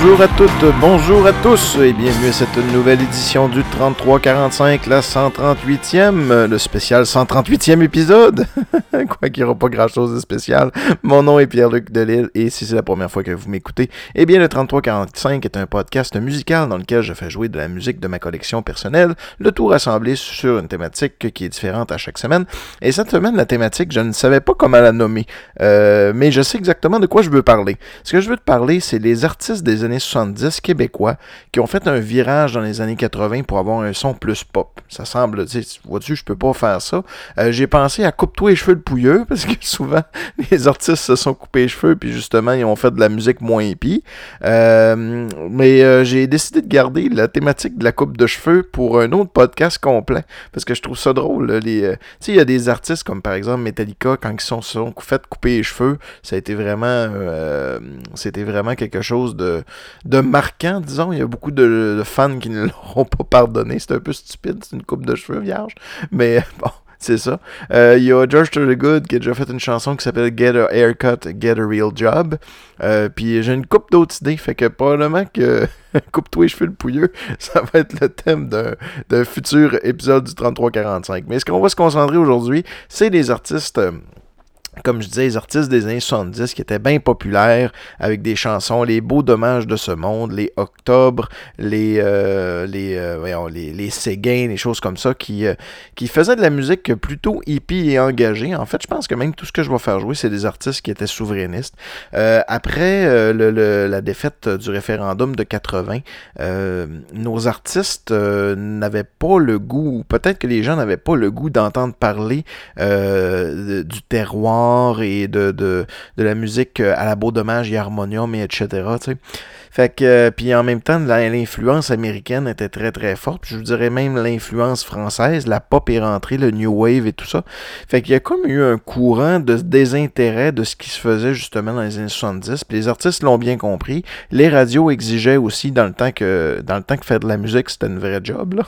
Bonjour à toutes, bonjour à tous et bienvenue à cette nouvelle édition du 3345, la 138e, le spécial 138e épisode. Quoi qu'il n'y aura pas grand chose de spécial. Mon nom est Pierre-Luc Delille et si c'est la première fois que vous m'écoutez, eh bien le 3345 est un podcast musical dans lequel je fais jouer de la musique de ma collection personnelle, le tout rassemblé sur une thématique qui est différente à chaque semaine. Et cette semaine, la thématique, je ne savais pas comment la nommer, euh, mais je sais exactement de quoi je veux parler. Ce que je veux te parler, c'est les artistes des années 70 québécois qui ont fait un virage dans les années 80 pour avoir un son plus pop. Ça semble, tu vois-tu, je peux pas faire ça. Euh, j'ai pensé à coupe-toi les cheveux de pouilleux parce que souvent les artistes se sont coupés les cheveux puis justement ils ont fait de la musique moins hippie. Euh, mais euh, j'ai décidé de garder la thématique de la coupe de cheveux pour un autre podcast complet parce que je trouve ça drôle. les, tu sais, il y a des artistes comme par exemple Metallica quand ils sont, sont couper les cheveux, ça a été vraiment, c'était vraiment quelque chose de de, marquant, disons. Il y a beaucoup de, fans qui ne l'auront pas pardonné. C'est un peu stupide, c'est une coupe de cheveux vierge. Mais bon, c'est ça. Euh, il y a George Thorogood qui a déjà fait une chanson qui s'appelle Get a Haircut, Get a Real Job. Euh, puis j'ai une coupe d'autres idées, fait que probablement que coupe-toi les cheveux le pouilleux, ça va être le thème d'un futur épisode du 3345. Mais ce qu'on va se concentrer aujourd'hui, c'est les artistes euh, comme je disais, les artistes des années 70 qui étaient bien populaires avec des chansons, les beaux dommages de ce monde, les Octobre, les, euh, les, euh, les, les, choses comme ça, qui, euh, qui faisaient de la musique plutôt hippie et engagée. En fait, je pense que même tout ce que je vais faire jouer, c'est des artistes qui étaient souverainistes. après le, la défaite du référendum de 80, nos artistes n'avaient pas le goût, peut-être que les gens n'avaient pas le goût d'entendre parler du terroir et de, de, la musique euh, à la beau dommage et harmonium et etc. Fait que, euh, puis en même temps, l'influence américaine était très très forte. je vous dirais même l'influence française. La pop est rentrée, le new wave et tout ça. Fait qu'il y a comme eu un courant de désintérêt de ce qui se faisait justement dans les années 70. Puis les artistes l'ont bien compris. Les radios exigeaient aussi dans le temps que dans le temps que faire de la musique, c'était une vraie job. Là.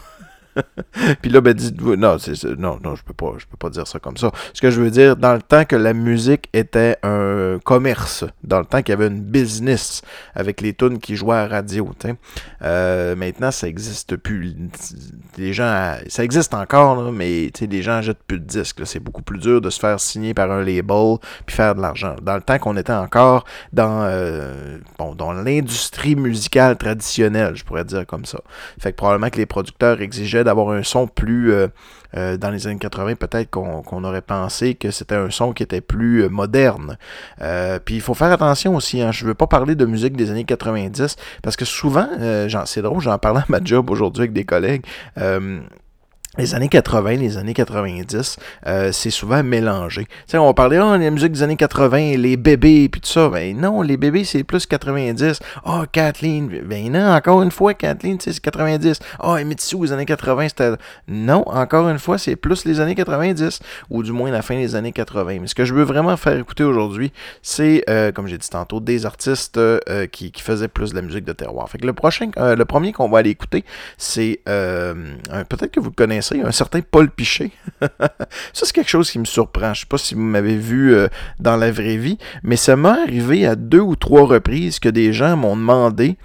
Puis là, ben, dites-vous, non, non, non, je peux pas, je peux pas dire ça comme ça. Ce que je veux dire, dans le temps que la musique était un commerce, dans le temps qu'il y avait une business avec les tunes qui jouaient à radio, euh, maintenant, ça existe plus. Les gens, ça existe encore, mais les gens jettent plus de disques. C'est beaucoup plus dur de se faire signer par un label puis faire de l'argent. Dans le temps qu'on était encore dans, euh, bon, dans l'industrie musicale traditionnelle, je pourrais dire comme ça. Fait que probablement que les producteurs exigeaient d'avoir un son plus... Euh, euh, dans les années 80, peut-être qu'on aurait pensé que c'était un son qui était plus euh, moderne. puis il faut faire attention aussi, hein, je ne veux pas parler de musique des années 90, parce que souvent, c'est drôle, j'en parlais à ma job aujourd'hui avec des collègues, les années 80, les années 90, euh, c'est souvent mélangé. Tu on parlait, oh, la musique des années 80, les bébés, puis tout ça. Ben non, les bébés, c'est plus 90. Oh, Kathleen. Ben non, encore une fois, Kathleen, c'est 90. Oh, Emitsu, les années 80, c'était... Non, encore une fois, c'est plus les années 90, ou du moins la fin des années 80. Mais ce que je veux vraiment faire écouter aujourd'hui, c'est, euh, comme j'ai dit tantôt, des artistes euh, qui, qui, faisaient plus de la musique de terroir. Fait que le prochain, le premier qu'on va aller écouter, c'est... peut-être que vous connaissez un certain Paul Piché. ça, c'est quelque chose qui me surprend. Je sais pas si vous m'avez vu euh, dans la vraie vie, mais ça m'est arrivé à deux ou trois reprises que des gens m'ont demandé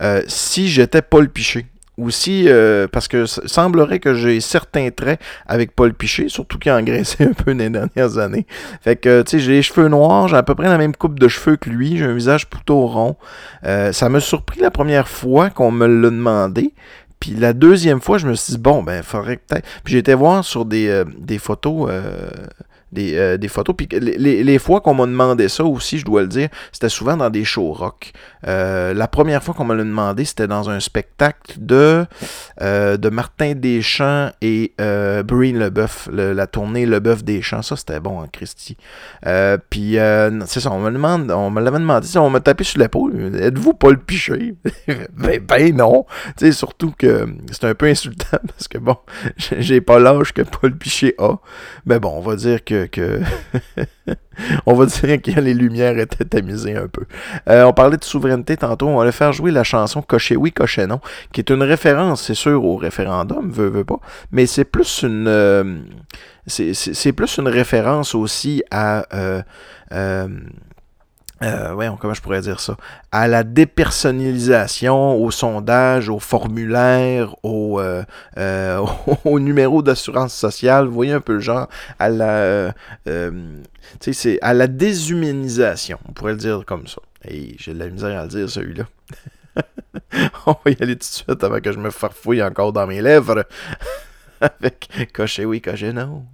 euh, si j'étais Paul Piché. Aussi, euh, parce que semblerait que j'ai certains traits avec Paul Piché, surtout qu'il a engraissé un peu les dernières années. Fait que, tu sais, j'ai les cheveux noirs, j'ai à peu près la même coupe de cheveux que lui, j'ai un visage plutôt rond. ça m'a surpris la première fois qu'on me l'a demandé. Puis la deuxième fois, je me suis dit, bon, ben, faudrait peut-être. Puis j'ai été voir sur des, euh, des photos. Euh, des, euh, des photos. Puis les, fois qu'on m'a demandé ça aussi, je dois le dire, c'était souvent dans des shows rock. Euh, la première fois qu'on me l'a demandé, c'était dans un spectacle de, euh, de Martin Deschamps et Breen Leboeuf, la tournée Leboeuf Deschamps. Ça, c'était bon en Christie. puis, c'est ça, on me, demande, on me l'avait demandé, on m'a tapé sur l'épaule. Êtes-vous Paul Piché? ben, ben non. Tu sais, surtout que c'est un peu insultant parce que bon, j'ai pas l'âge que Paul Piché a. Mais bon, on va dire que on va dire que les lumières étaient tamisées un peu. Euh, on parlait de souveraineté tantôt, on va faire jouer la chanson Cocher oui, cocher non, qui est une référence, c'est sûr, au référendum, veut, veut pas, mais c'est plus une... Euh, c'est plus une référence aussi à... Euh, euh, ouais, comment je pourrais dire ça, à la dépersonnalisation, au sondage, au formulaire, au, euh, euh, au numéro d'assurance sociale, vous voyez un peu le genre, à la, c'est à la déshumanisation, on pourrait le dire comme ça. Et j'ai de la misère à le dire, celui-là. on va y aller tout de suite avant que je me farfouille encore dans mes lèvres. Avec cocher oui, cocher non.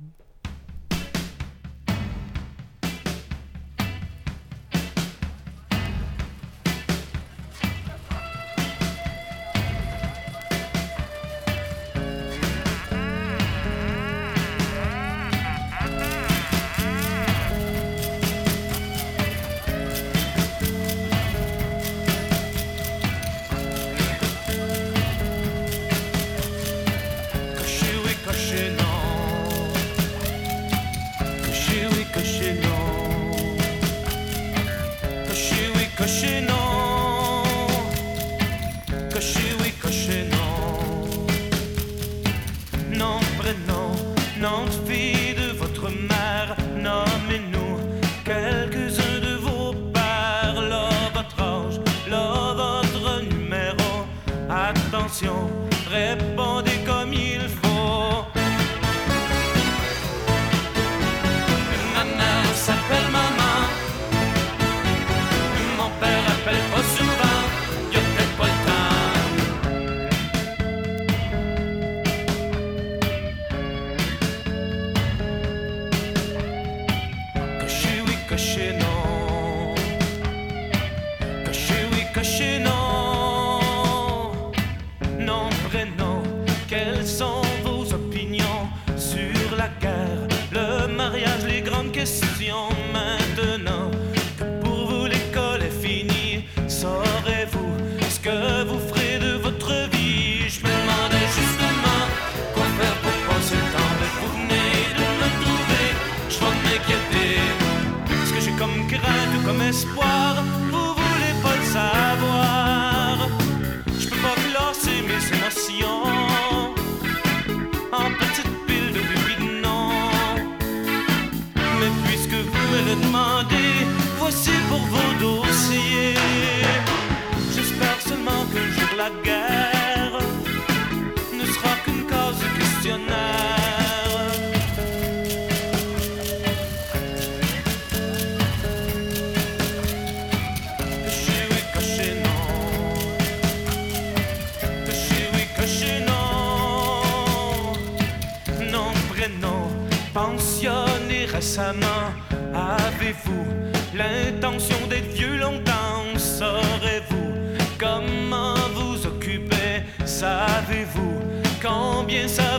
l'intention d'être vieux longtemps. Saurez-vous comment vous occuper? Savez-vous combien ça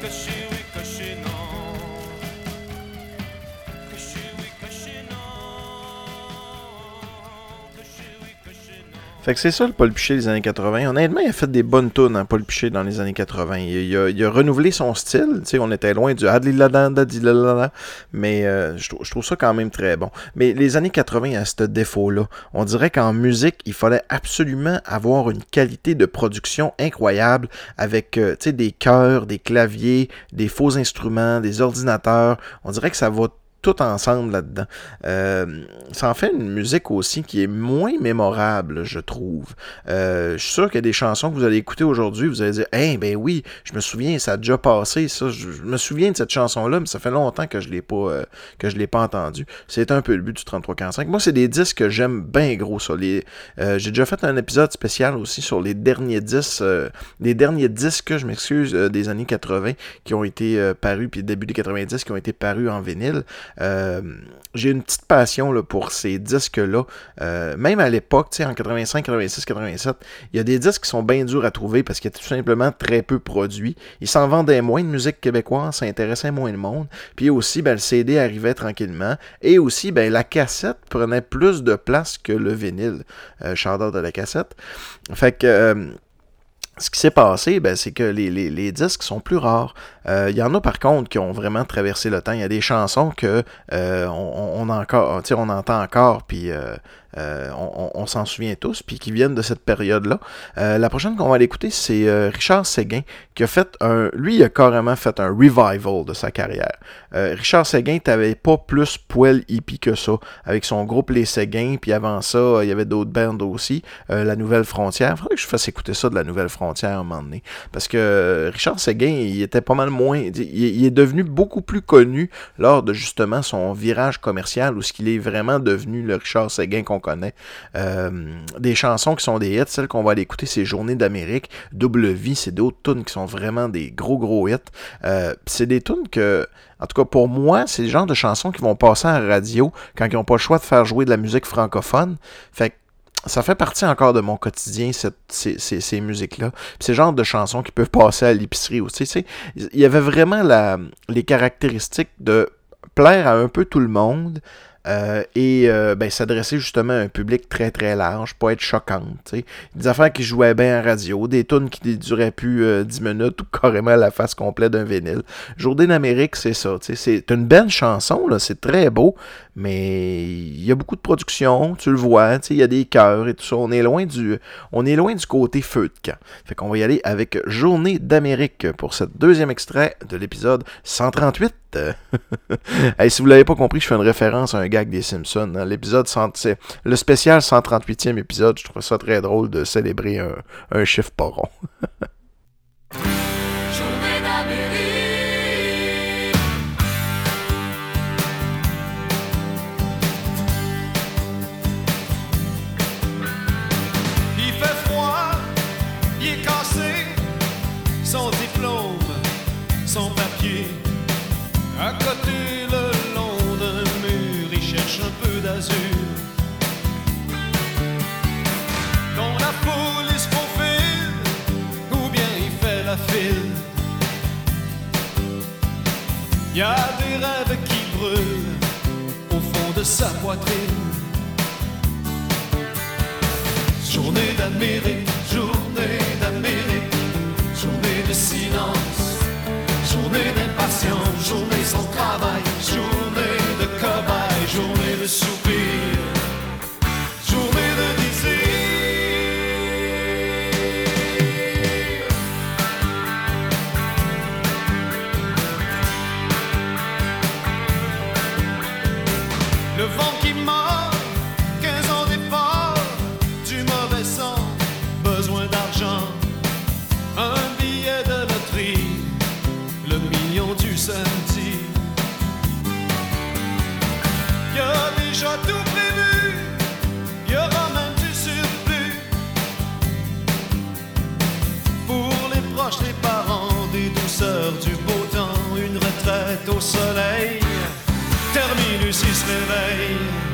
'Cause a shoe. Fait que c'est ça le Paul Piché des années 80. Honnêtement, il a fait des bonnes tunes, hein, Paul Piché, dans les années 80. Il, a, il a, renouvelé son style. sais, on était loin du mais euh, je, trouve ça quand même très bon. Mais les années 80, a ce défaut-là. On dirait qu'en musique, il fallait absolument avoir une qualité de production incroyable avec euh, des chœurs, des claviers, des faux instruments, des ordinateurs. On dirait que ça va tout ensemble là-dedans. Euh, ça en fait une musique aussi qui est moins mémorable, je trouve. Euh, je suis sûr qu'il y a des chansons que vous allez écouter aujourd'hui, vous allez dire, eh ben oui, je me souviens, ça a déjà passé, ça. Je, me souviens de cette chanson-là, mais ça fait longtemps que je l'ai pas, euh, que je l'ai pas entendu. C'est un peu le but du 3345. Moi, c'est des disques que j'aime bien gros. Ça. Les, j'ai déjà fait un épisode spécial aussi sur les derniers disques, les derniers disques, je m'excuse, des années 80 qui ont été parus, puis début des 90 qui ont été parus en vinyle. Euh, j'ai une petite passion pour ces disques-là. Euh, même à l'époque, en 85, 86, 87, il y a des disques qui sont bien durs à trouver parce qu'ils étaient tout simplement très peu produits. Ils s'en vendaient moins de musique québécoise, ça intéressait moins de monde. Puis aussi, ben, le CD arrivait tranquillement. Et aussi, ben, la cassette prenait plus de place que le vinyle, euh, de la cassette. Fait que euh, ce qui s'est passé, ben, c'est que les, disques sont plus rares. Il euh, y en a par contre qui ont vraiment traversé le temps. Il y a des chansons que euh, on, on, encore, on entend encore, puis euh, euh, on, s'en souvient tous, puis qui viennent de cette période-là. Euh, la prochaine qu'on va aller écouter, c'est euh, Richard Séguin, qui a fait un. Lui, il a carrément fait un revival de sa carrière. Richard Séguin n'avait pas plus poil hippie que ça, avec son groupe Les Séguins, puis avant ça, il y avait d'autres bands aussi. la Nouvelle Frontière. Faudrait que je fasse écouter ça de la Nouvelle Frontière à un moment donné. Parce que Richard Séguin, il était pas mal moins. Il, est devenu beaucoup plus connu lors de justement son virage commercial, où ce qu'il est vraiment devenu le Richard Séguin qu'on Euh, des chansons qui sont des hits, celles qu'on va aller écouter, c'est Journée d'Amérique, Double Vie, c'est d'autres tunes qui sont vraiment des gros gros hits. Euh, c'est des tunes que, en tout cas pour moi, c'est le genre de chansons qui vont passer à la radio quand ils n'ont pas le choix de faire jouer de la musique francophone. Ça fait partie encore de mon quotidien, ces, musiques-là. C'est le genre de chansons qui peuvent passer à l'épicerie aussi. Il y avait vraiment les caractéristiques de plaire à un peu tout le monde, euh, et euh, ben, s'adresser justement à un public très très large, pas être choquante. Des affaires qui jouaient bien en radio, des tunes qui duraient plus 10 euh, minutes ou carrément la face complète d'un vinyle. Journée d'Amérique, c'est ça. C'est une belle chanson, c'est très beau, mais il y a beaucoup de production, tu le vois, il y a des chœurs et tout ça. On est loin du, on est loin du côté feu de camp. Fait qu'on va y aller avec Journée d'Amérique pour ce deuxième extrait de l'épisode 138. si vous l'avez pas compris, je fais une référence à un gag des Simpsons. Hein. L'épisode, le spécial 138e épisode. Je trouve ça très drôle de célébrer un, un chiffre pas rond. Il y a des rêves qui brûlent au fond de sa poitrine. Journée d'Amérique, journée d'Amérique, journée de silence, journée d'impatience, journée sans travail, journée de cobaye, journée de soupir. today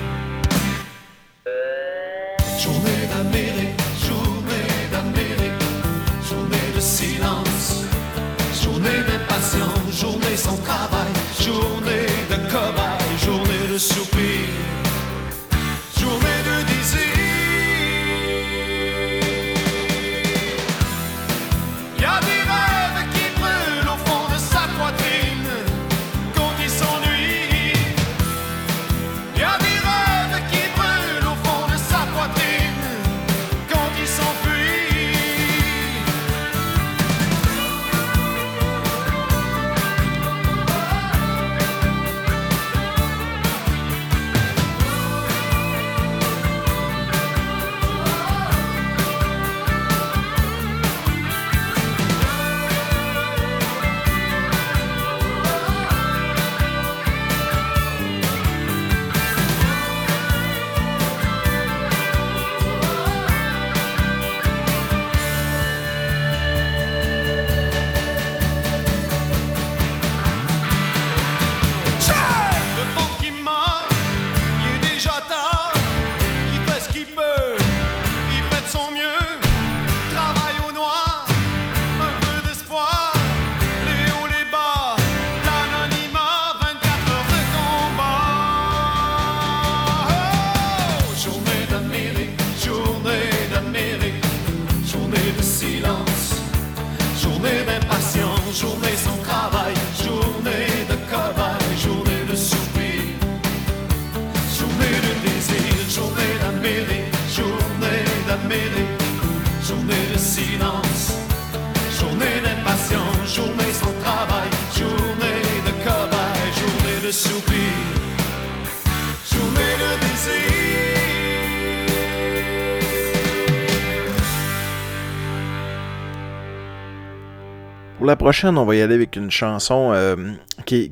prochaine, on va y aller avec une chanson euh,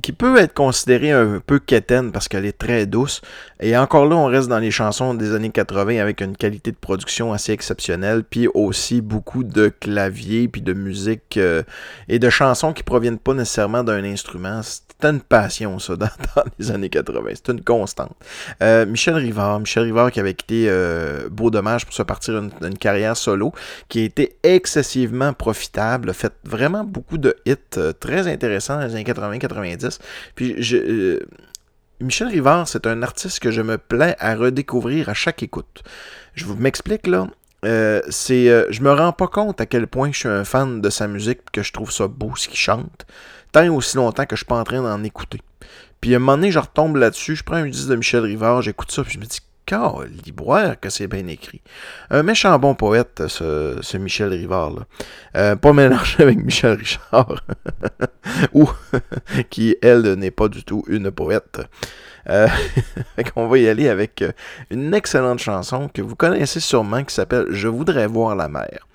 qui, peut être considérée un peu quétaine parce qu'elle est très douce. Et encore là, on reste dans les chansons des années 80 avec une qualité de production assez exceptionnelle, puis aussi beaucoup de claviers, puis de musique euh, et de chansons qui proviennent pas nécessairement d'un instrument. C'était une passion, ça, dans, les années 80. C'est une constante. Euh, Michel Rivard, Michel Rivard qui avait quitté Beau Dommage pour se partir une, carrière solo, qui a été excessivement profitable, a fait vraiment beaucoup de hits euh, très intéressants dans les années 80-90. Puis euh, Michel Rivard, c'est un artiste que je me plais à redécouvrir à chaque écoute. Je vous m'explique là. Euh, c'est, je me rends pas compte à quel point je suis un fan de sa musique que je trouve ça beau ce qu'il chante, tant et aussi longtemps que je suis pas en train d'en écouter. Puis à un moment donné, je retombe là-dessus, je prends un disque de Michel Rivard, j'écoute ça, puis je me dis Liboire que c'est bien écrit. Un méchant bon poète, ce, Michel Rivard. Euh, pas mélangé avec Michel Richard, ou qui, elle, n'est pas du tout une poète. Euh, on va y aller avec une excellente chanson que vous connaissez sûrement qui s'appelle Je voudrais voir la mer.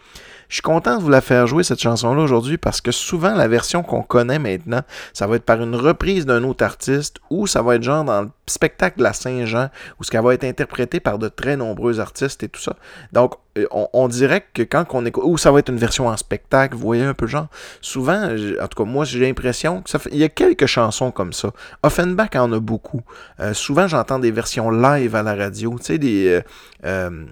Je suis content de vous la faire jouer, cette chanson-là, aujourd'hui, parce que souvent, la version qu'on connaît maintenant, ça va être par une reprise d'un autre artiste, ou ça va être genre dans le spectacle de la Saint-Jean, où ce qu'elle va être interprétée par de très nombreux artistes et tout ça. Donc, euh, on, dirait que quand on écoute, ou ça va être une version en spectacle, vous voyez un peu genre, souvent, en tout cas, moi, j'ai l'impression que il y a quelques chansons comme ça. Offenbach en a beaucoup. Euh, souvent, j'entends des versions live à la radio, tu sais, des... Euh,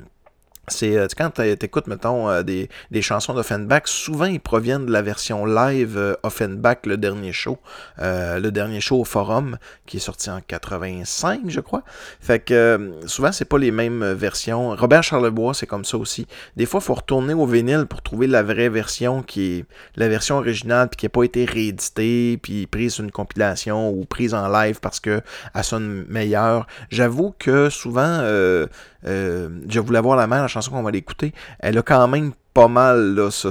c'est euh, quand tu écoutes, mettons, euh, des, des chansons d'Offenbach, souvent ils proviennent de la version live euh, Offenbach, le dernier show, le dernier show au Forum, qui est sorti en 85, je crois. Fait que souvent, c'est pas les mêmes versions. Robert Charlebois, c'est comme ça aussi. Des fois, il faut retourner au vinyle pour trouver la vraie version qui est la version originale, puis qui n'a pas été rééditée, puis prise une compilation ou prise en live parce que elle sonne meilleure. J'avoue que souvent, euh, je voulais voir la mer, la chanson qu'on va l'écouter. Elle a quand même pas mal, là, ça,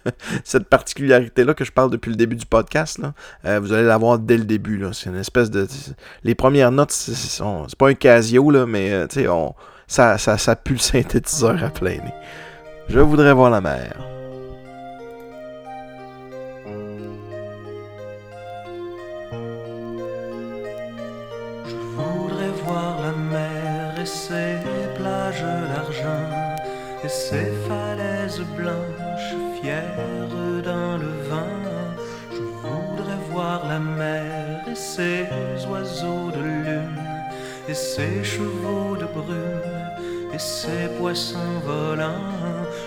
cette particularité-là que je parle depuis le début du podcast. Là, euh, vous allez la voir dès le début. C'est une espèce de. Les premières notes, c'est pas un Casio, là, mais euh, on, ça, ça, ça pue le synthétiseur à plein nez. Je voudrais voir la mer. Ces oiseaux de lune et ces chevaux de brume et ces poissons volants.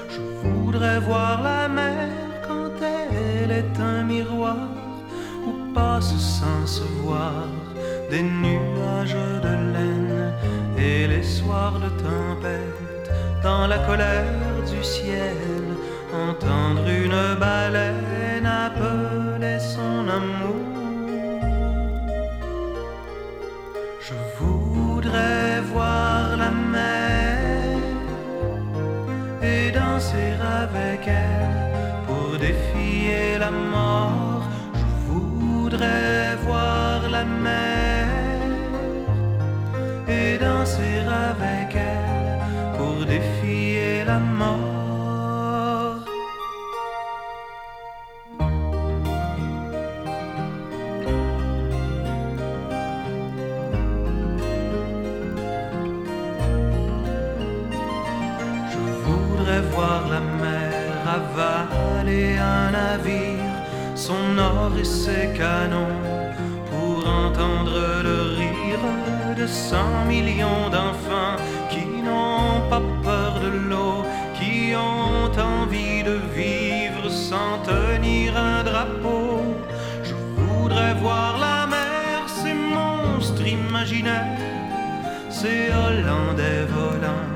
Je voudrais voir la mer quand elle est un miroir où passent sans se voir des nuages de laine et les soirs de tempête dans la colère du ciel entendre une baleine appeler son amour voir la mer et danser avec elle pour défier la mort. Je voudrais son or et ses canons, pour entendre le rire de cent millions d'enfants qui n'ont pas peur de l'eau, qui ont envie de vivre sans tenir un drapeau. Je voudrais voir la mer, ces monstres imaginaires, ces Hollandais volants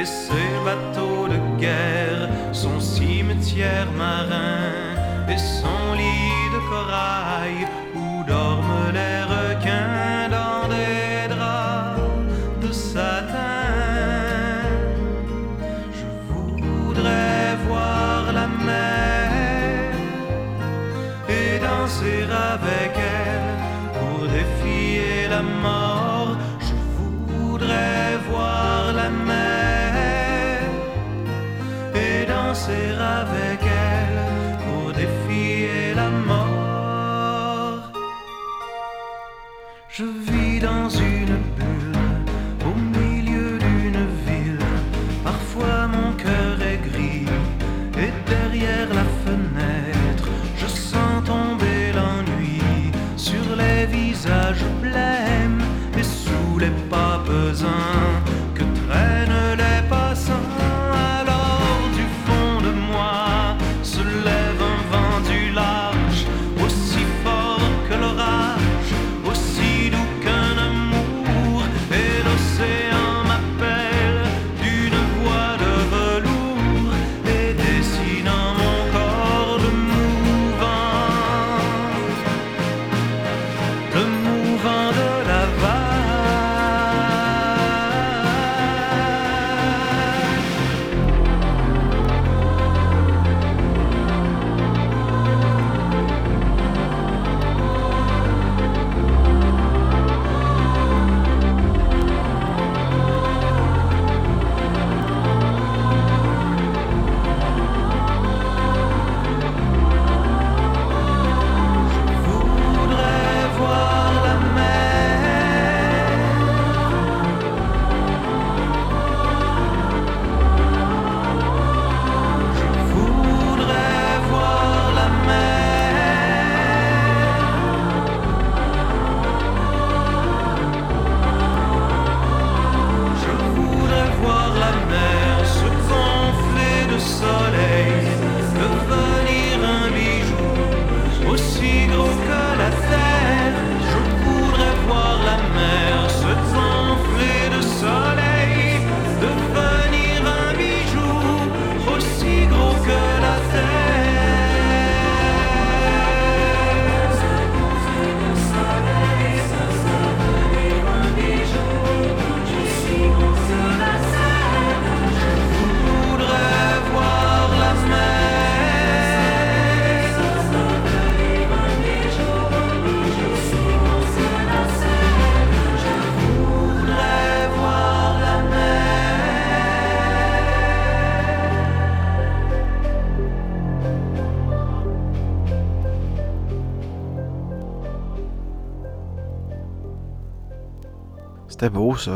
et ces bateaux de guerre, son cimetière marin et son lit de corail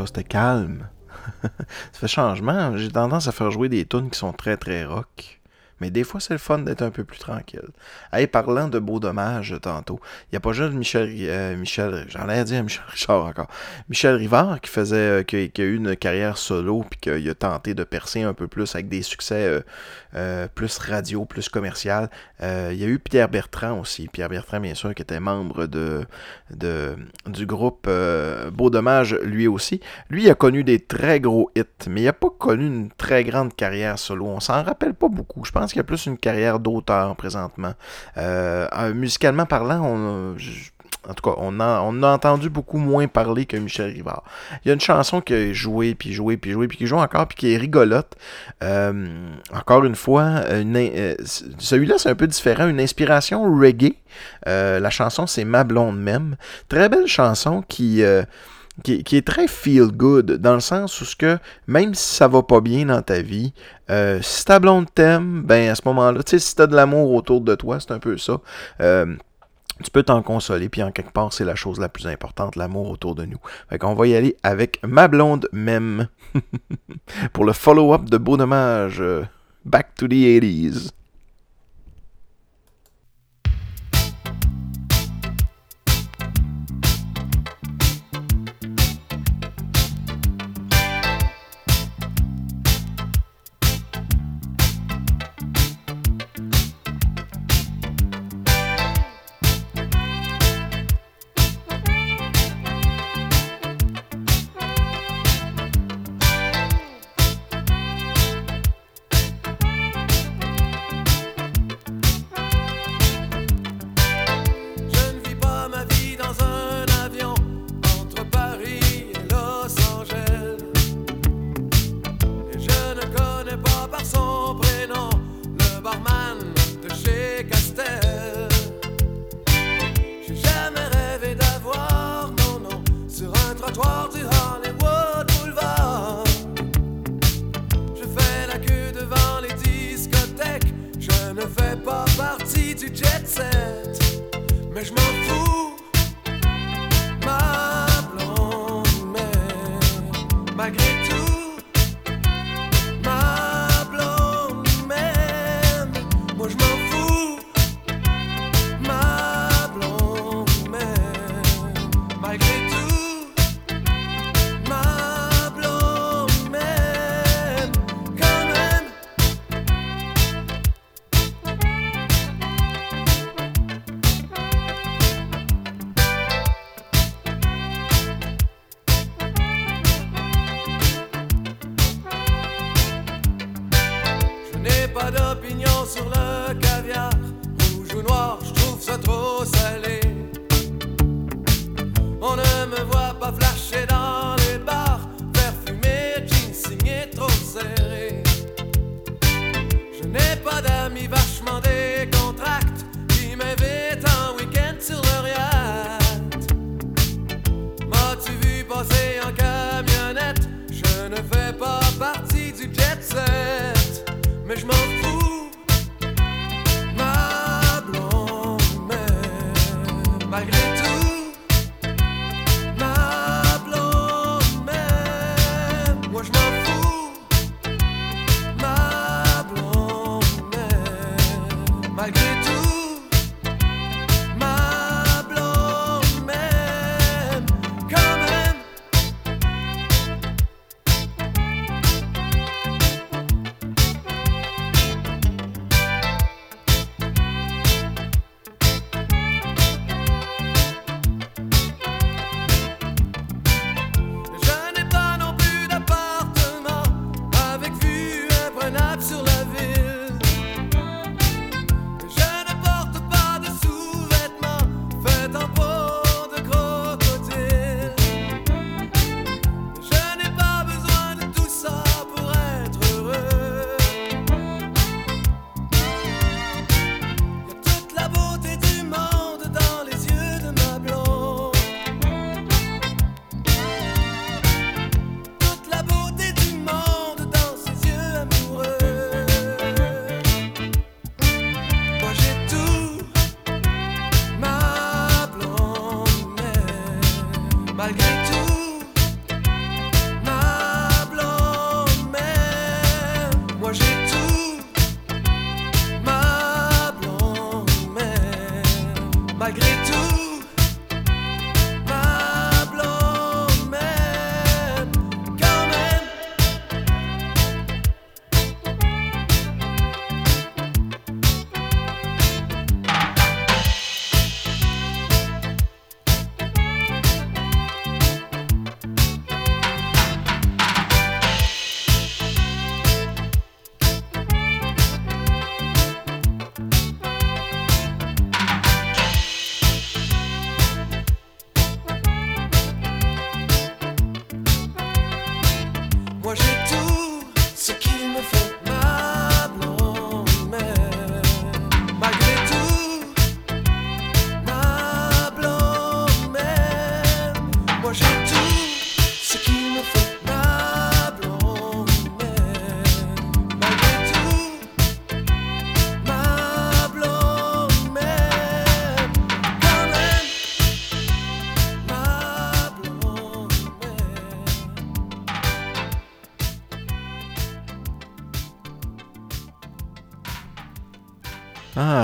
c'était calme. ça fait changement. J'ai tendance à faire jouer des tunes qui sont très très rock. Mais des fois, c'est le fun d'être un peu plus tranquille. Hey, parlant de beau dommage tantôt, il n'y a pas juste Michel, euh, Michel j'en ai dit Michel Richard encore, Michel Rivard qui faisait, euh, qui, a eu une carrière solo, puis qui a tenté de percer un peu plus avec des succès euh, plus radio, plus commercial. il y a eu Pierre Bertrand aussi. Pierre Bertrand, bien sûr, qui était membre de, du groupe Beau Dommage, lui aussi. Lui, il a connu des très gros hits, mais il n'a pas connu une très grande carrière solo. On s'en rappelle pas beaucoup. Je pense qu'il y a plus une carrière d'auteur présentement. Euh, euh, musicalement parlant, on, en tout cas, on a, a entendu beaucoup moins parler que Michel Rivard. Il y a une chanson qui a joué, puis joué, puis joué, puis qui joue encore, puis qui est rigolote. Euh, encore une fois, celui-là, c'est un peu différent, une inspiration reggae. la chanson, c'est Ma blonde même. Très belle chanson qui qui, est très feel good, dans le sens où ce que, même si ça va pas bien dans ta vie, euh, si ta blonde t'aime, ben à ce moment-là, tu sais, si t'as de l'amour autour de toi, c'est un peu ça. Euh, tu peux t'en consoler, puis en quelque part, c'est la chose la plus importante, l'amour autour de nous. Fait qu'on va y aller avec ma blonde même pour le follow-up de Beau Dommage. Euh, back to the 80s.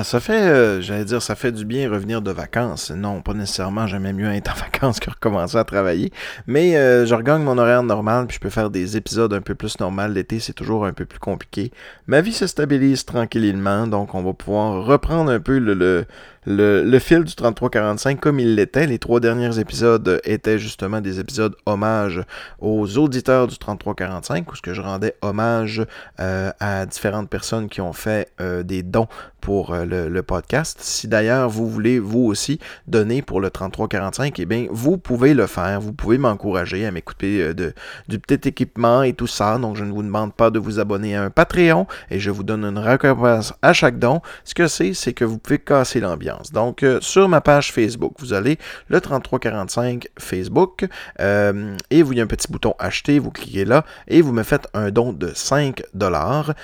Ça fait, euh, j'allais dire, ça fait du bien revenir de vacances. Non, pas nécessairement, j'aimais mieux être en vacances que recommencer à travailler. Mais euh, je regagne mon horaire normal, puis je peux faire des épisodes un peu plus normal. L'été, c'est toujours un peu plus compliqué. Ma vie se stabilise tranquillement, donc on va pouvoir reprendre un peu le, le, le, fil du 3345 comme il l'était. Les trois derniers épisodes étaient justement des épisodes hommage aux auditeurs du 3345, où ce que je rendais hommage euh, à différentes personnes qui ont fait euh, des dons pour le, le podcast. Si d'ailleurs vous voulez vous aussi donner pour le 3345, eh bien vous pouvez le faire. Vous pouvez m'encourager à m'écouter euh, de, du petit équipement et tout ça. Donc je ne vous demande pas de vous abonner à un Patreon et je vous donne une récompense à chaque don. Ce que c'est, c'est que vous pouvez casser l'ambiance. Donc euh, sur ma page Facebook, vous allez le 3345 Facebook euh, et vous il y a un petit bouton acheter, vous cliquez là et vous me faites un don de 5 dollars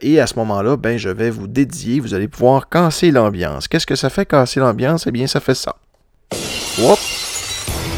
et à ce moment-là, ben je vais vous dédier, vous allez pouvoir casser l'ambiance. Qu'est-ce que ça fait casser l'ambiance? Eh bien, ça fait ça. Whoop.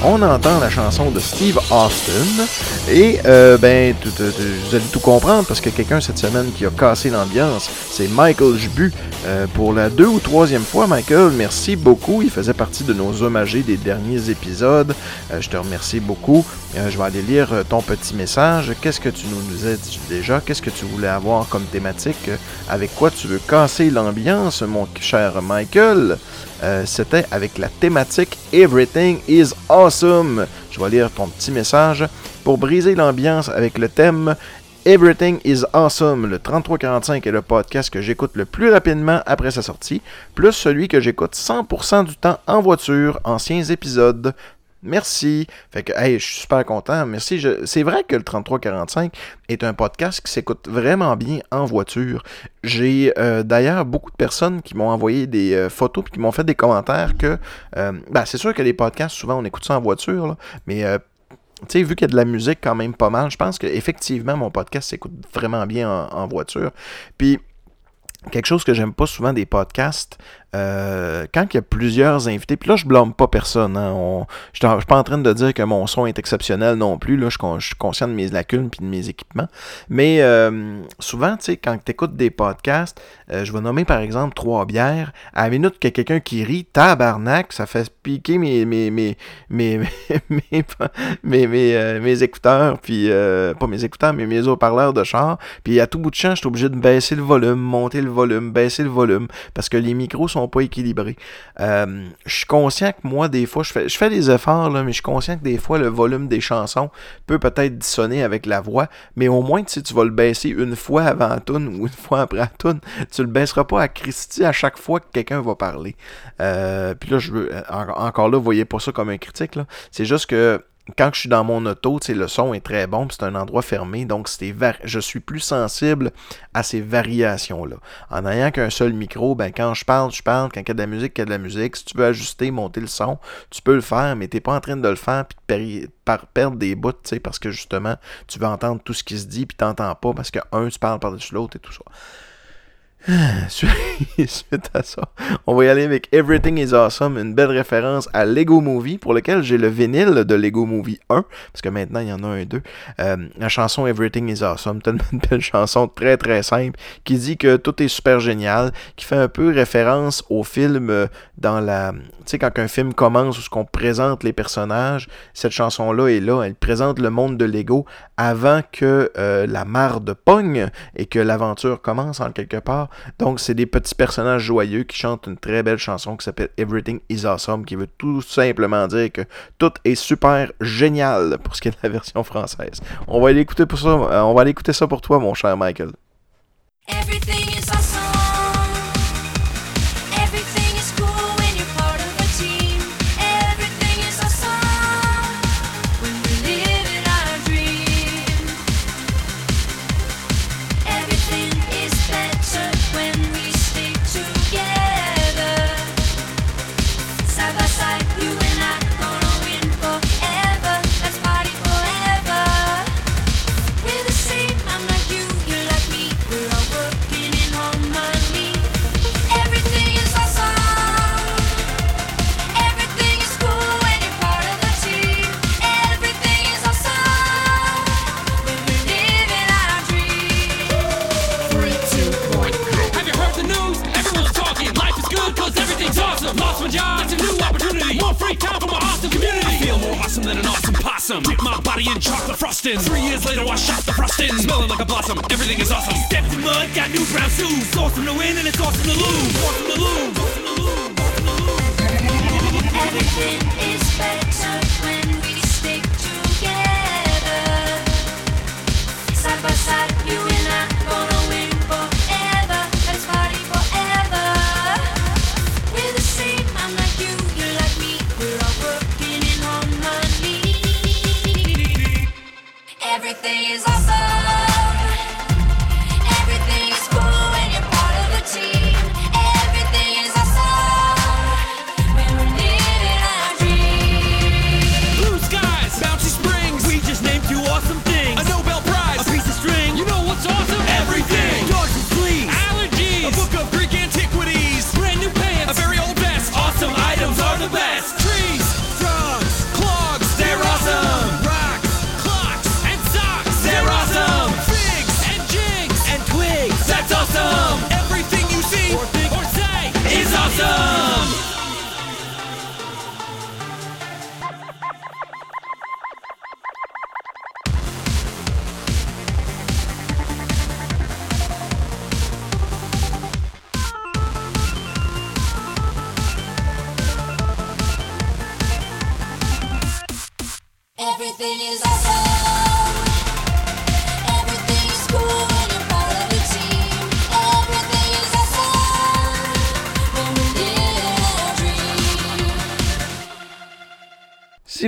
On entend la chanson de Steve Austin et euh, ben tout, vous allez tout comprendre parce que quelqu'un cette semaine qui a cassé l'ambiance, c'est Michael Jbu. Euh, pour la deux ou troisième fois, Michael, merci beaucoup. Il faisait partie de nos hommagés des derniers épisodes. Euh, je te remercie beaucoup. Je vais aller lire ton petit message. Qu'est-ce que tu nous as dit déjà? Qu'est-ce que tu voulais avoir comme thématique? Avec quoi tu veux casser l'ambiance, mon cher Michael? Euh, C'était avec la thématique Everything is Awesome. Je vais lire ton petit message pour briser l'ambiance avec le thème Everything is Awesome. Le 3345 est le podcast que j'écoute le plus rapidement après sa sortie, plus celui que j'écoute 100% du temps en voiture, anciens épisodes. Merci. Fait que, hey, je suis super content. Merci. Je... C'est vrai que le 3345 est un podcast qui s'écoute vraiment bien en voiture. J'ai euh, d'ailleurs beaucoup de personnes qui m'ont envoyé des euh, photos et qui m'ont fait des commentaires que, euh, ben, c'est sûr que les podcasts, souvent, on écoute ça en voiture, mais tu sais, vu qu'il y a de la musique quand même pas mal, je pense qu'effectivement, mon podcast s'écoute vraiment bien en, en voiture. Puis, quelque chose que j'aime pas souvent des podcasts, euh, quand il y a plusieurs invités, puis là je blâme pas personne, hein, je suis pas en train de dire que mon son est exceptionnel non plus, là. Je, suis conscient de mes lacunes puis de mes équipements, mais euh, souvent, tu sais, quand tu écoutes des podcasts, euh, je vais nommer par exemple trois bières, à la minute qu'il y a quelqu'un qui rit, tabarnak, ça fait piquer mes mes mes mes mes, mes, mes, mes écouteurs, puis pas mes écouteurs, mais mes haut-parleurs de char, puis à tout bout de champ, je suis obligé de baisser le volume, monter le volume, baisser le volume, parce que les micros sont pas équilibrés. Euh, je suis conscient que moi, des fois, je fais, je fais des efforts, mais je suis conscient que des fois, le volume des chansons peut peut-être dissonner avec la voix, mais au moins, si tu vas le baisser une fois avant la tune ou une fois après la tune, tu le baisseras pas à Christy à chaque fois que quelqu'un va parler. Euh, puis là, je veux, encore là, voyez pas ça comme un critique, là. C'est juste que quand je suis dans mon auto, le son est très bon, c'est un endroit fermé, donc je suis plus sensible à ces variations-là. En ayant qu'un seul micro, ben quand je parle, je parle, quand il y a de la musique, il y a de la musique. Si tu veux ajuster, monter le son, tu peux le faire, mais tu n'es pas en train de le faire puis de perdre des bouts, parce que justement, tu veux entendre tout ce qui se dit, puis tu n'entends pas parce que, un, tu parles par-dessus l'autre et tout ça. Suite à ça, on va y aller avec Everything is Awesome, une belle référence à Lego Movie, pour lequel j'ai le vinyle de Lego Movie 1, parce que maintenant il y en a un 2. Euh, la chanson Everything is Awesome, tellement une belle chanson très très simple, qui dit que tout est super génial, qui fait un peu référence au film euh, dans la... Tu sais, quand un film commence, où ce qu'on présente les personnages, cette chanson-là est là, elle présente le monde de Lego avant que euh, la marde pogne et que l'aventure commence en quelque part. Donc, c'est des petits personnages joyeux qui chantent une très belle chanson qui s'appelle Everything is Awesome, qui veut tout simplement dire que tout est super génial pour ce qui est de la version française. On va aller écouter euh, ça pour toi, mon cher Michael.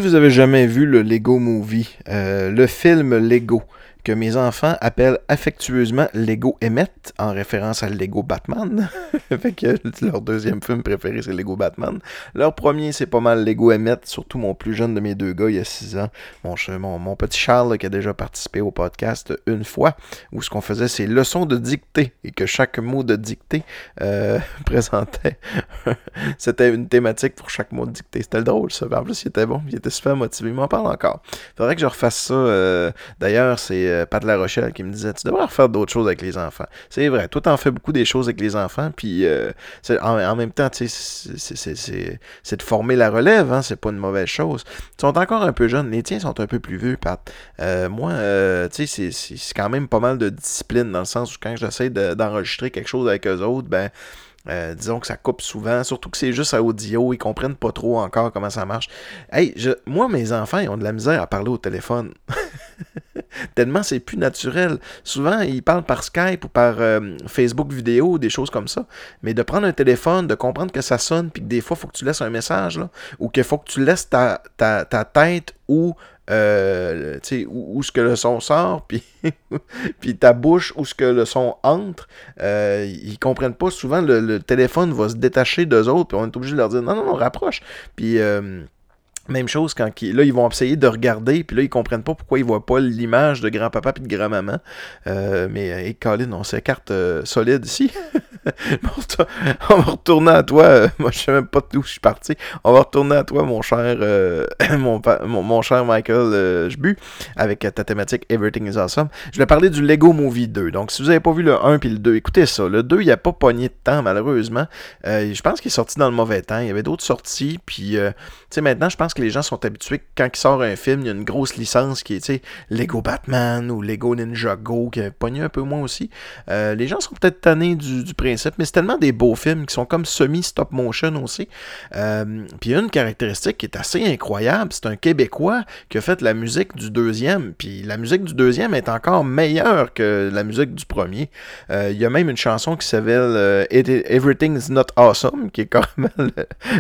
Vous avez jamais vu le Lego Movie, euh, le film Lego, que mes enfants appellent affectueusement Lego Emmett, en référence à Lego Batman. fait que leur deuxième film préféré, c'est Lego Batman. Leur premier, c'est pas mal Lego Emmett, surtout mon plus jeune de mes deux gars, il y a 6 ans. Mon, mon, mon petit Charles, qui a déjà participé au podcast une fois, où ce qu'on faisait, c'est leçons de dictée, et que chaque mot de dictée euh, présentait c'était une thématique pour chaque mot de dictée. C'était drôle, ça. En plus, il était bon. Il était super motivé. Il m'en parle encore. Faudrait que je refasse ça. euh, D'ailleurs, c'est euh, Pat La Rochelle qui me disait Tu devrais refaire d'autres choses avec les enfants. C'est vrai. Toi, t'en fais beaucoup des choses avec les enfants. Puis, euh, en, même temps, tu sais, c'est- de former la relève. Hein, c'est pas une mauvaise chose. Ils sont encore un peu jeunes. Les tiens sont un peu plus vieux, Pat. Euh, moi, euh, tu sais, c'est- quand même pas mal de discipline dans le sens où quand j'essaie de- d'enregistrer quelque chose avec eux autres, ben. Disons que ça coupe souvent, surtout que c'est juste à audio, ils comprennent pas trop encore comment ça marche. Hey, je, moi, mes enfants, ils ont de la misère à parler au téléphone. Tellement c'est plus naturel. Souvent, ils parlent par Skype ou par euh, Facebook vidéo, des choses comme ça. Mais de prendre un téléphone, de comprendre que ça sonne, puis que des fois, il faut que tu laisses un message, là, ou qu'il faut que tu laisses ta, ta, ta tête ou euh, tu sais, où, où ce que le son sort, puis, puis ta bouche où ce que le son entre, euh, ils comprennent pas. Souvent, le, le téléphone va se détacher d'eux autres, puis on est obligé de leur dire non, non, non, rapproche. Puis euh, même chose quand ils, là, ils vont essayer de regarder, puis là, ils comprennent pas pourquoi ils voient pas l'image de grand-papa puis de grand-maman. Euh, mais, hey, Colin, on s'écarte euh, solide ici. On va retourner à toi. euh, moi, je sais même pas d'où je suis parti. On va retourner à toi, mon cher, euh, mon, mon, mon cher Michael Jbu, avec ta thématique Everything is Awesome. Je vais parler du Lego Movie 2. Donc, si vous avez pas vu le 1 puis le 2, écoutez ça. Le 2, il a pas pogné de temps, malheureusement. Je pense qu'il est sorti dans le mauvais temps. Il y avait d'autres sorties, puis... tu sais, maintenant, je pense que les gens sont habitués que quand il sort un film, il y a une grosse licence qui est, tu sais, Lego Batman ou Lego Ninja Go, qui a pogné un peu moins aussi. Euh, les gens sont peut-être tannés du, principe, mais c'est tellement des beaux films qui sont comme semi-stop motion aussi. Euh, Puis une caractéristique qui est assez incroyable, c'est un Québécois qui a fait la musique du deuxième, puis la musique du deuxième est encore meilleure que la musique du premier. Euh, Il y a même une chanson qui s'appelle euh, It- Everything is Not Awesome, qui est carrément le,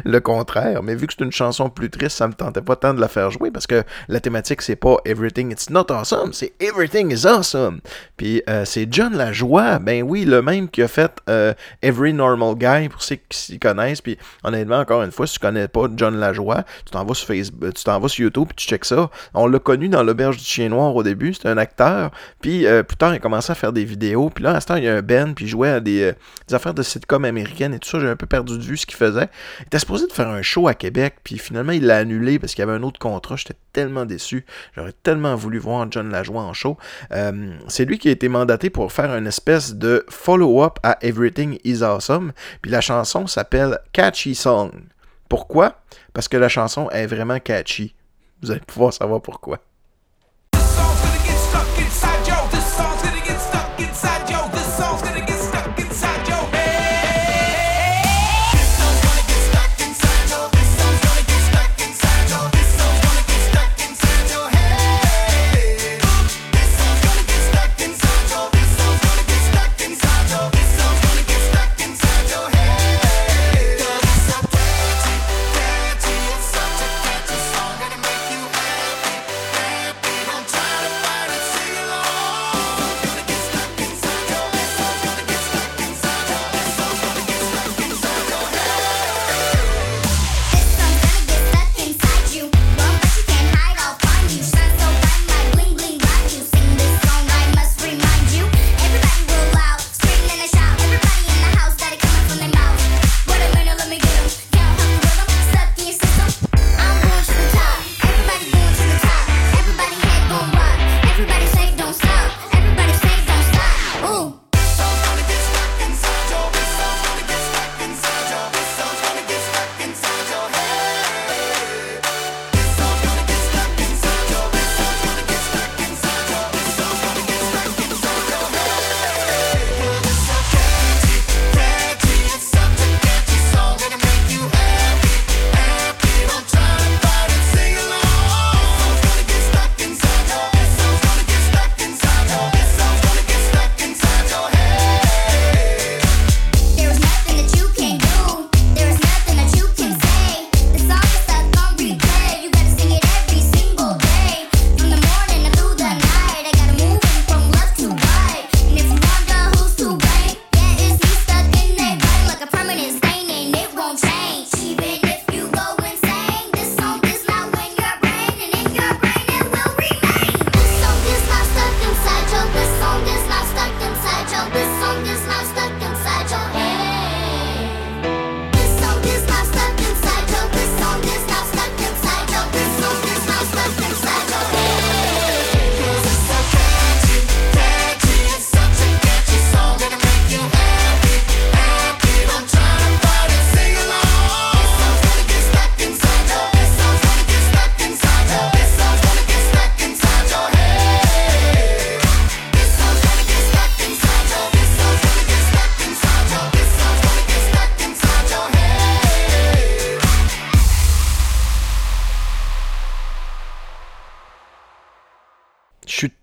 le contraire, mais vu que c'est une chanson plus triste, ça me tentait pas tant de la faire jouer, parce que la thématique, c'est pas Everything is Not Awesome, c'est Everything is Awesome. Puis euh, c'est John Lajoie, ben oui, le même qui a fait euh, Every Normal Guy, pour ceux qui s'y connaissent. Puis honnêtement, encore une fois, si tu connais pas John Lajoie, tu t'en vas sur Facebook, tu t'en vas sur YouTube, puis tu checks ça. On l'a connu dans l'auberge du chien noir au début, c'était un acteur. Puis euh, plus tard, il a commencé à faire des vidéos. Puis là, à ce temps, il y a un Ben, puis il jouait à des, euh, des affaires de sitcom américaines et tout ça. J'ai un peu perdu de vue ce qu'il faisait. Il était supposé de faire un show à Québec, puis finalement, il l'a annulé parce qu'il y avait un autre contrat. J'étais tellement déçu. J'aurais tellement voulu voir John Lajoie en show. Euh, c'est lui qui a été mandaté pour faire une espèce de follow-up à Everything Is Awesome. Puis la chanson s'appelle Catchy Song. Pourquoi? Parce que la chanson est vraiment catchy. Vous allez pouvoir savoir pourquoi.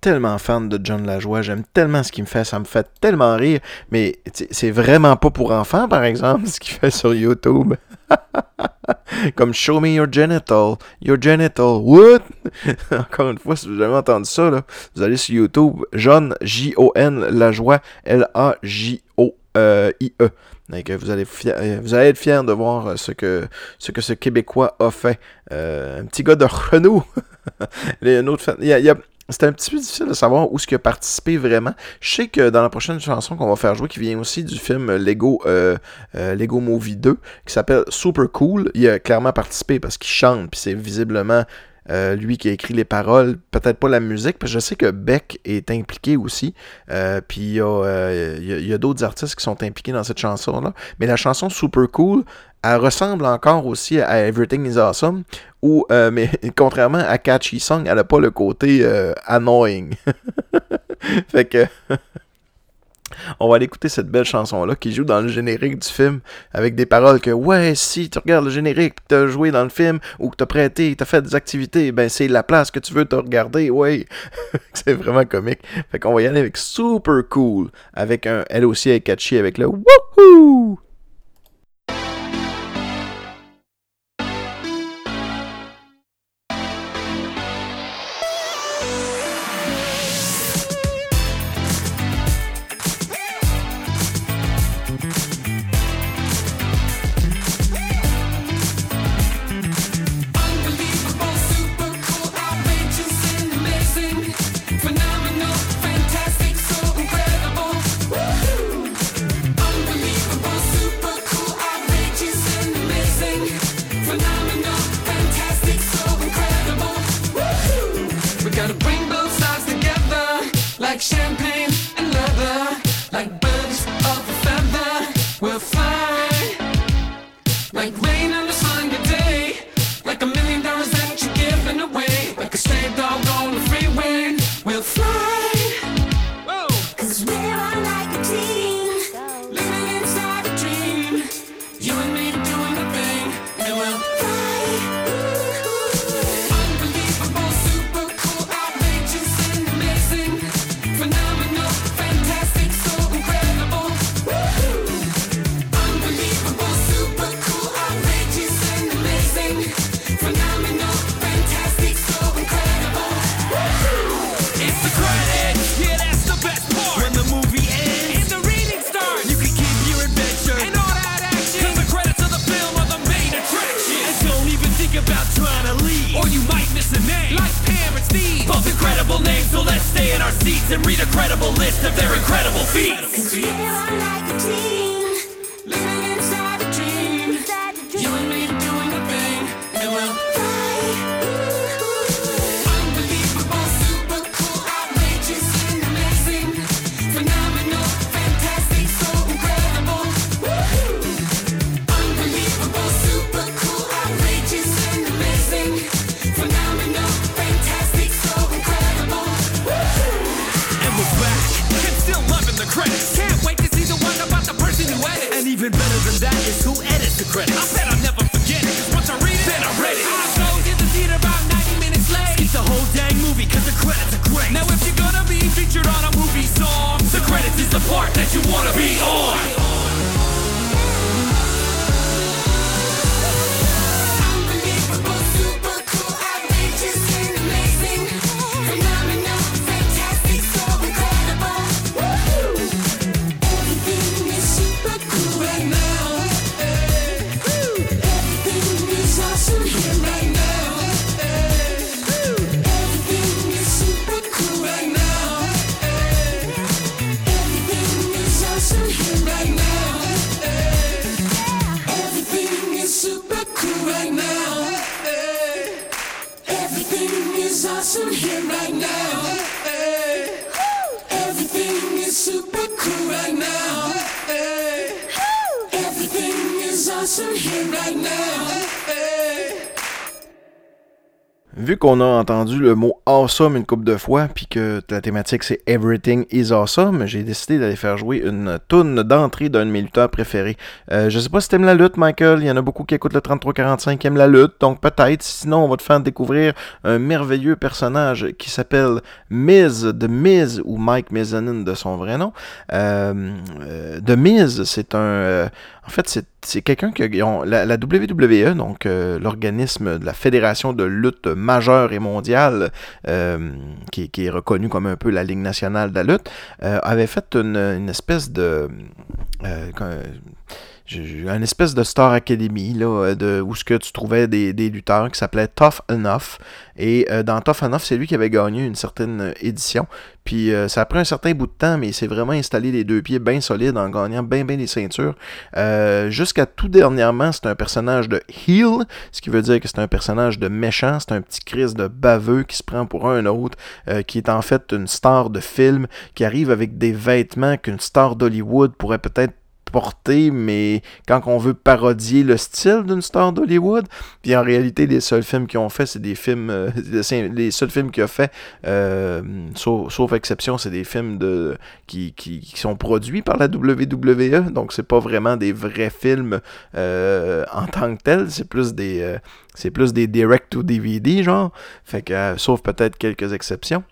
tellement fan de John Lajoie, j'aime tellement ce qu'il me fait, ça me fait tellement rire, mais c'est vraiment pas pour enfants, par exemple, ce qu'il fait sur YouTube. Comme Show me your genital, your genital, what? Encore une fois, si vous avez entendu ça, là, vous allez sur YouTube, John, J-O-N, Lajoie, L-A-J-O-I-E. Vous allez, euh, vous allez être fier de voir euh, ce que ce, Québécois a fait. Euh, un petit gars de Renault. il, y a, il, y a, c'était un petit peu difficile de savoir où ce qu'il a participé vraiment. Je sais que dans la prochaine chanson qu'on va faire jouer, qui vient aussi du film Lego, euh, euh, Lego Movie 2, qui s'appelle Super Cool, il a clairement participé parce qu'il chante, puis c'est visiblement euh, lui qui a écrit les paroles, peut-être pas la musique, parce que je sais que Beck est impliqué aussi, euh, puis euh, il y a, d'autres artistes qui sont impliqués dans cette chanson-là, mais la chanson Super Cool, elle ressemble encore aussi à Everything is Awesome, où, mais contrairement à Catchy Song, elle n'a pas le côté annoying. fait que On va aller écouter cette belle chanson-là qui joue dans le générique du film avec des paroles que Ouais, si tu regardes le générique, que t'as joué dans le film ou que t'as prêté, t'as fait des activités, ben c'est la place que tu veux te regarder, ouais. c'est vraiment comique. Fait qu'on va y aller avec Super Cool, avec un elle aussi est catchy avec le Wouhou! Our seats and read a credible list of their incredible feats. Vu qu'on a entendu le mot awesome une couple de fois, puis que la thématique c'est Everything is awesome, j'ai décidé d'aller faire jouer une toune d'entrée d'un de mes lutteurs préférés. Euh, je sais pas si t'aimes la lutte, Michael. Il y en a beaucoup qui écoutent le 3345 qui aiment la lutte, donc peut-être. Sinon, on va te faire découvrir un merveilleux personnage qui s'appelle Miz, The Miz, ou Mike Mizanin de son vrai nom. Euh, euh, Miz, c'est un. En fait, c'est quelqu'un ont- la, WWE, donc euh, l'organisme de la fédération de lutte majeure et mondiale, euh, qui, qui est reconnu comme un peu la Ligue nationale de la lutte, euh, avait fait une espèce de une espèce de Star Academy là, euh, de, où ce que tu trouvais des, des lutteurs qui s'appelaient Tough Enough. Et euh, dans Tough Enough, c'est lui qui avait gagné une certaine euh, édition. Puis ça a pris un certain bout de temps, mais il s'est vraiment installé les deux pieds bien solides en gagnant bien bien les ceintures. Jusqu'à tout dernièrement, c'est un personnage de heel, ce qui veut dire que c'est un personnage de méchant, c'est un petit Chris de baveux qui se prend pour un autre, qui est en fait une star de film, qui arrive avec des vêtements qu'une star d'Hollywood pourrait peut-être mais quand on veut parodier le style d'une star d'Hollywood, puis en réalité, les seuls films qu'ils ont fait, c'est des films, euh, les seuls films qu'il a fait, euh, sauf, exception, c'est des films de qui, qui, sont produits par la WWE, donc c'est pas vraiment des vrais films euh, en tant que tels, c'est plus des c'est plus des direct to DVD genre, fait que sauf peut-être quelques exceptions.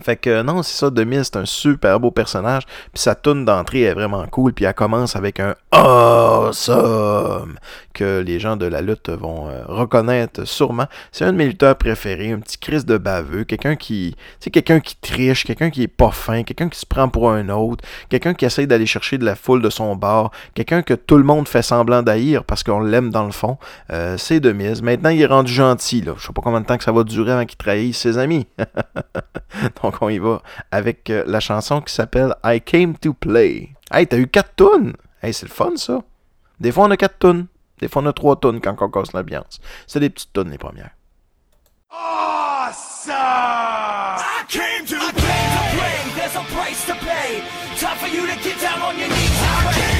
Fait que non, c'est ça, Demi, c'est un super beau personnage. Puis sa toune d'entrée est vraiment cool. Puis elle commence avec un awesome que les gens de la lutte vont euh, reconnaître sûrement. C'est un de mes lutteurs préférés, un petit Chris de baveux, quelqu'un qui, c'est quelqu'un qui triche, quelqu'un qui est pas fin, quelqu'un qui se prend pour un autre, quelqu'un qui essaye d'aller chercher de la foule de son bord, quelqu'un que tout le monde fait semblant d'haïr parce qu'on l'aime dans le fond. Euh, c'est de mise. Maintenant, il est rendu gentil. Là. Je sais pas combien de temps que ça va durer avant qu'il trahisse ses amis. Donc on y va avec euh, la chanson qui s'appelle I Came to Play. Hey, t'as eu 4 tonnes! Hey, c'est le fun ça! Des fois on a 4 tonnes, des fois on a 3 tonnes quand on casse l'ambiance. C'est des petites tonnes les premières. Awesome! I came to play. There's a price to pay. Time for you to get down on your knees.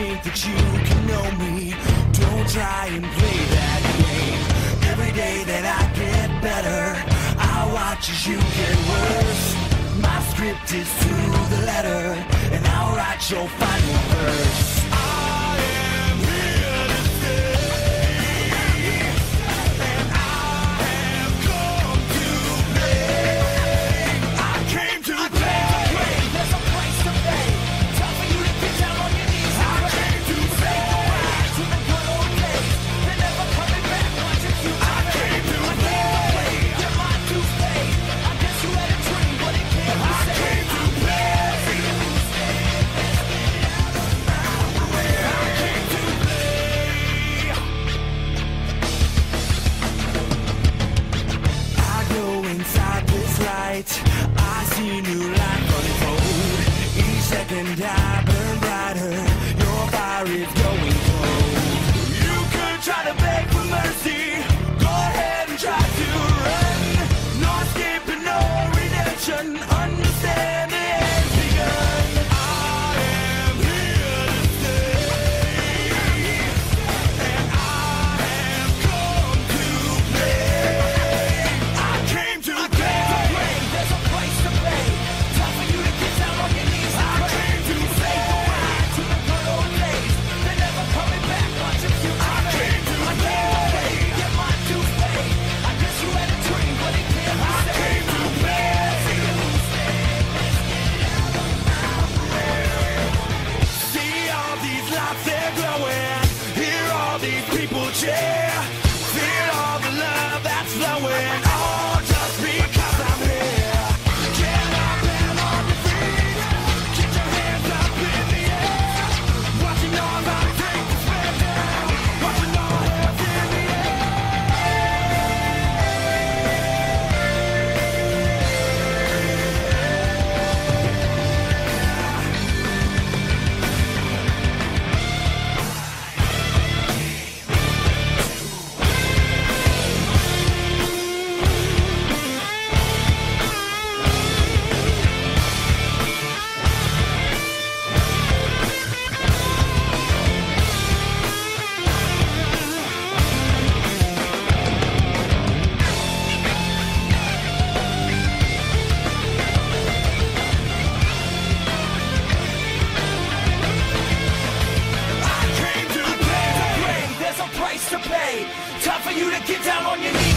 think that you can know me. Don't try and play that game. Every day that I get better I watch as you get worse. My script is to the letter And I'll write your final verse. night. I see new life unfold. Each second I for you to get down on your knees.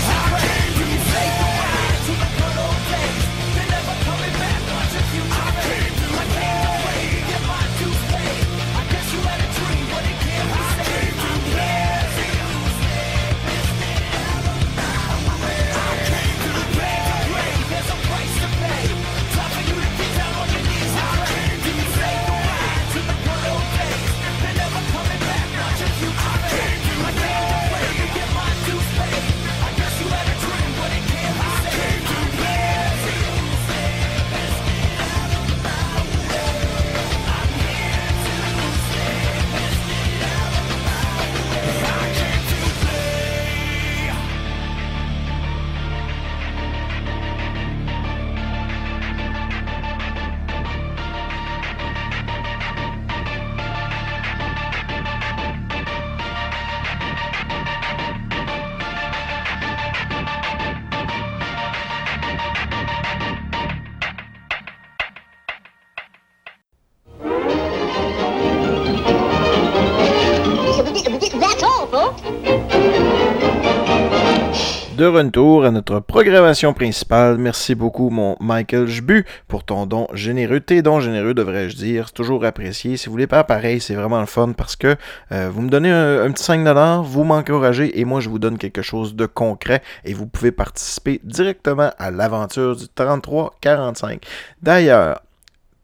de retour à notre programmation principale. Merci beaucoup, mon Michael Jbu, pour ton don généreux. Tes dons généreux, devrais-je dire. C'est toujours apprécié. Si vous voulez pas pareil, c'est vraiment le fun parce que euh, vous me donnez un, petit 5$, vous m'encouragez et moi, je vous donne quelque chose de concret et vous pouvez participer directement à l'aventure du 33-45. D'ailleurs,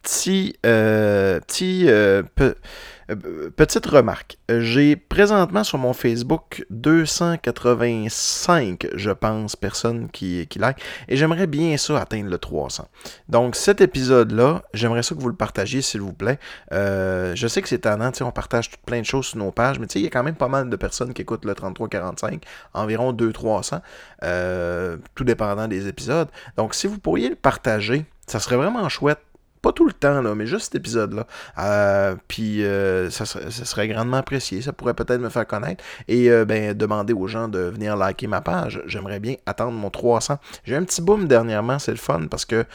petit, euh, petit, euh, euh, petite remarque. J'ai présentement sur mon Facebook 285, je pense, personnes qui, qui like. Et j'aimerais bien ça atteindre le 300. Donc, cet épisode-là, j'aimerais ça que vous le partagiez, s'il vous plaît. Euh, je sais que c'est tendant, on partage plein de choses sur nos pages, mais il y a quand même pas mal de personnes qui écoutent le 3345, environ 200-300, euh, tout dépendant des épisodes. Donc, si vous pourriez le partager, ça serait vraiment chouette pas tout le temps, là, mais juste cet épisode-là. Euh, puis euh, ça, serait, grandement apprécié. Ça pourrait peut-être me faire connaître. Et euh, ben, demander aux gens de venir liker ma page. J'aimerais bien attendre mon 300. J'ai un petit boom dernièrement, c'est le fun, parce que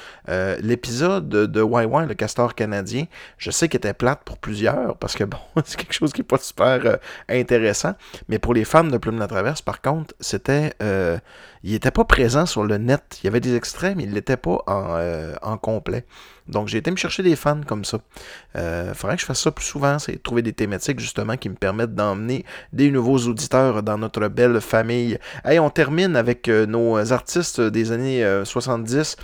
l'épisode de, YY, le castor canadien, je sais qu'il était plate pour plusieurs, parce que bon, c'est quelque chose qui n'est pas super intéressant. Mais pour les fans de Plume de la Traverse, par contre, c'était... euh, il n'était pas présent sur le net. Il y avait des extraits, mais il n'était pas en, euh, en complet. Donc j'ai été me chercher des fans comme ça. Euh, faudrait que je fasse ça plus souvent, c'est trouver des thématiques justement qui me permettent d'emmener des nouveaux auditeurs dans notre belle famille. Hey, on termine avec euh, nos artistes des années euh, 70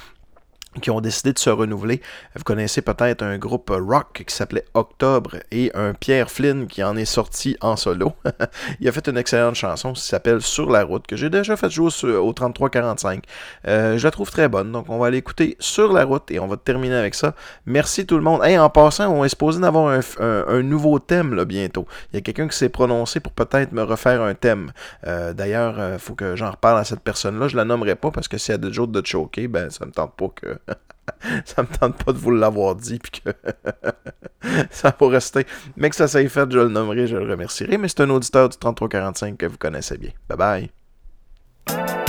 qui ont décidé de se renouveler. Vous connaissez peut-être un groupe rock qui s'appelait Octobre et un Pierre Flynn qui en est sorti en solo. Il a fait une excellente chanson qui s'appelle Sur la route que j'ai déjà fait jouer au 3345. Euh, je la trouve très bonne, donc on va l'écouter sur la route et on va terminer avec ça. Merci tout le monde. Hey, en passant, on est supposé d'avoir un, nouveau thème là, bientôt. Il y a quelqu'un qui s'est prononcé pour peut-être me refaire un thème. Euh, D'ailleurs, il faut que j'en reparle à cette personne-là. Je la nommerai pas parce que si elle a déjà de choquer, ben ça me tente pas que. ça me tente pas de vous l'avoir dit puis que ça va rester. Mais que ça s'est fait, je le nommerai, je le remercierai. Mais c'est un auditeur du 3345 que vous connaissez bien. Bye bye.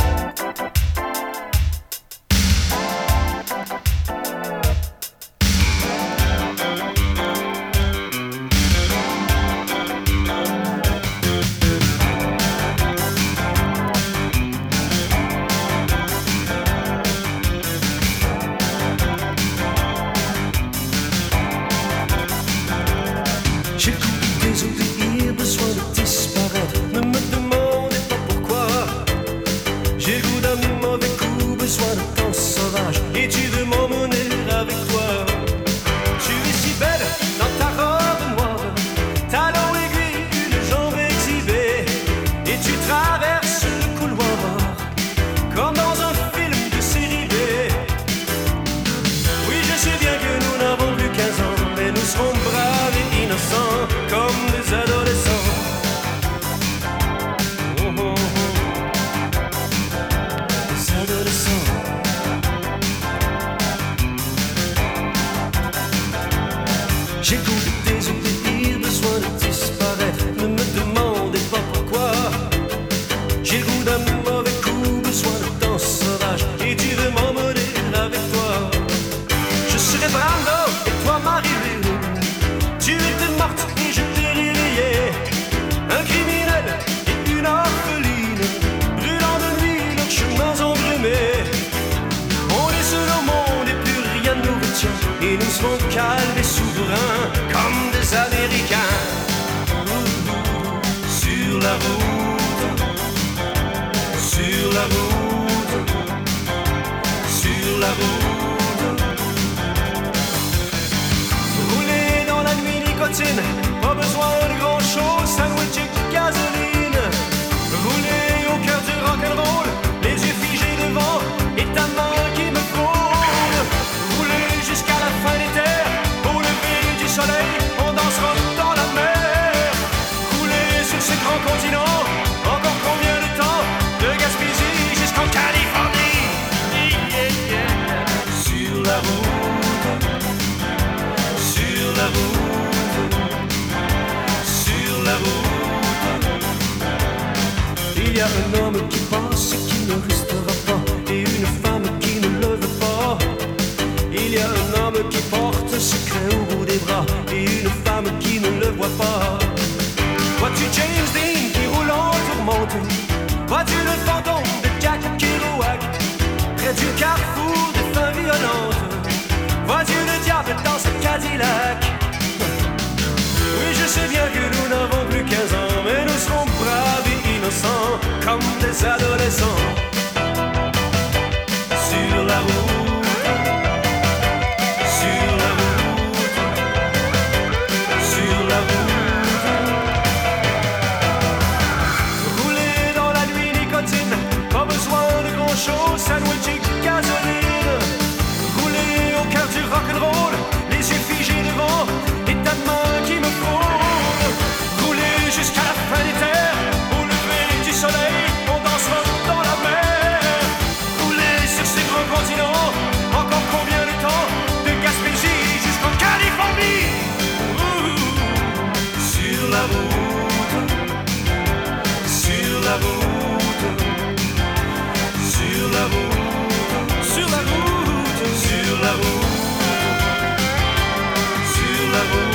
Il y a un homme qui passe et qui ne restera pas, et une femme qui ne le veut pas. Il y a un homme qui porte secret au bout des bras, et une femme qui ne le voit pas. Vois-tu James Dean qui roule en tourmente? Vois-tu le fantôme de Jack Kerouac? Près du carrefour des fins violentes Vois-tu le diable dans ce Cadillac. Oui, je sais bien que nous n'avons plus 15 ans Mais nous serons braves et innocents Comme des adolescents. Sur la route la route, sur la route, sur la route, sur la route.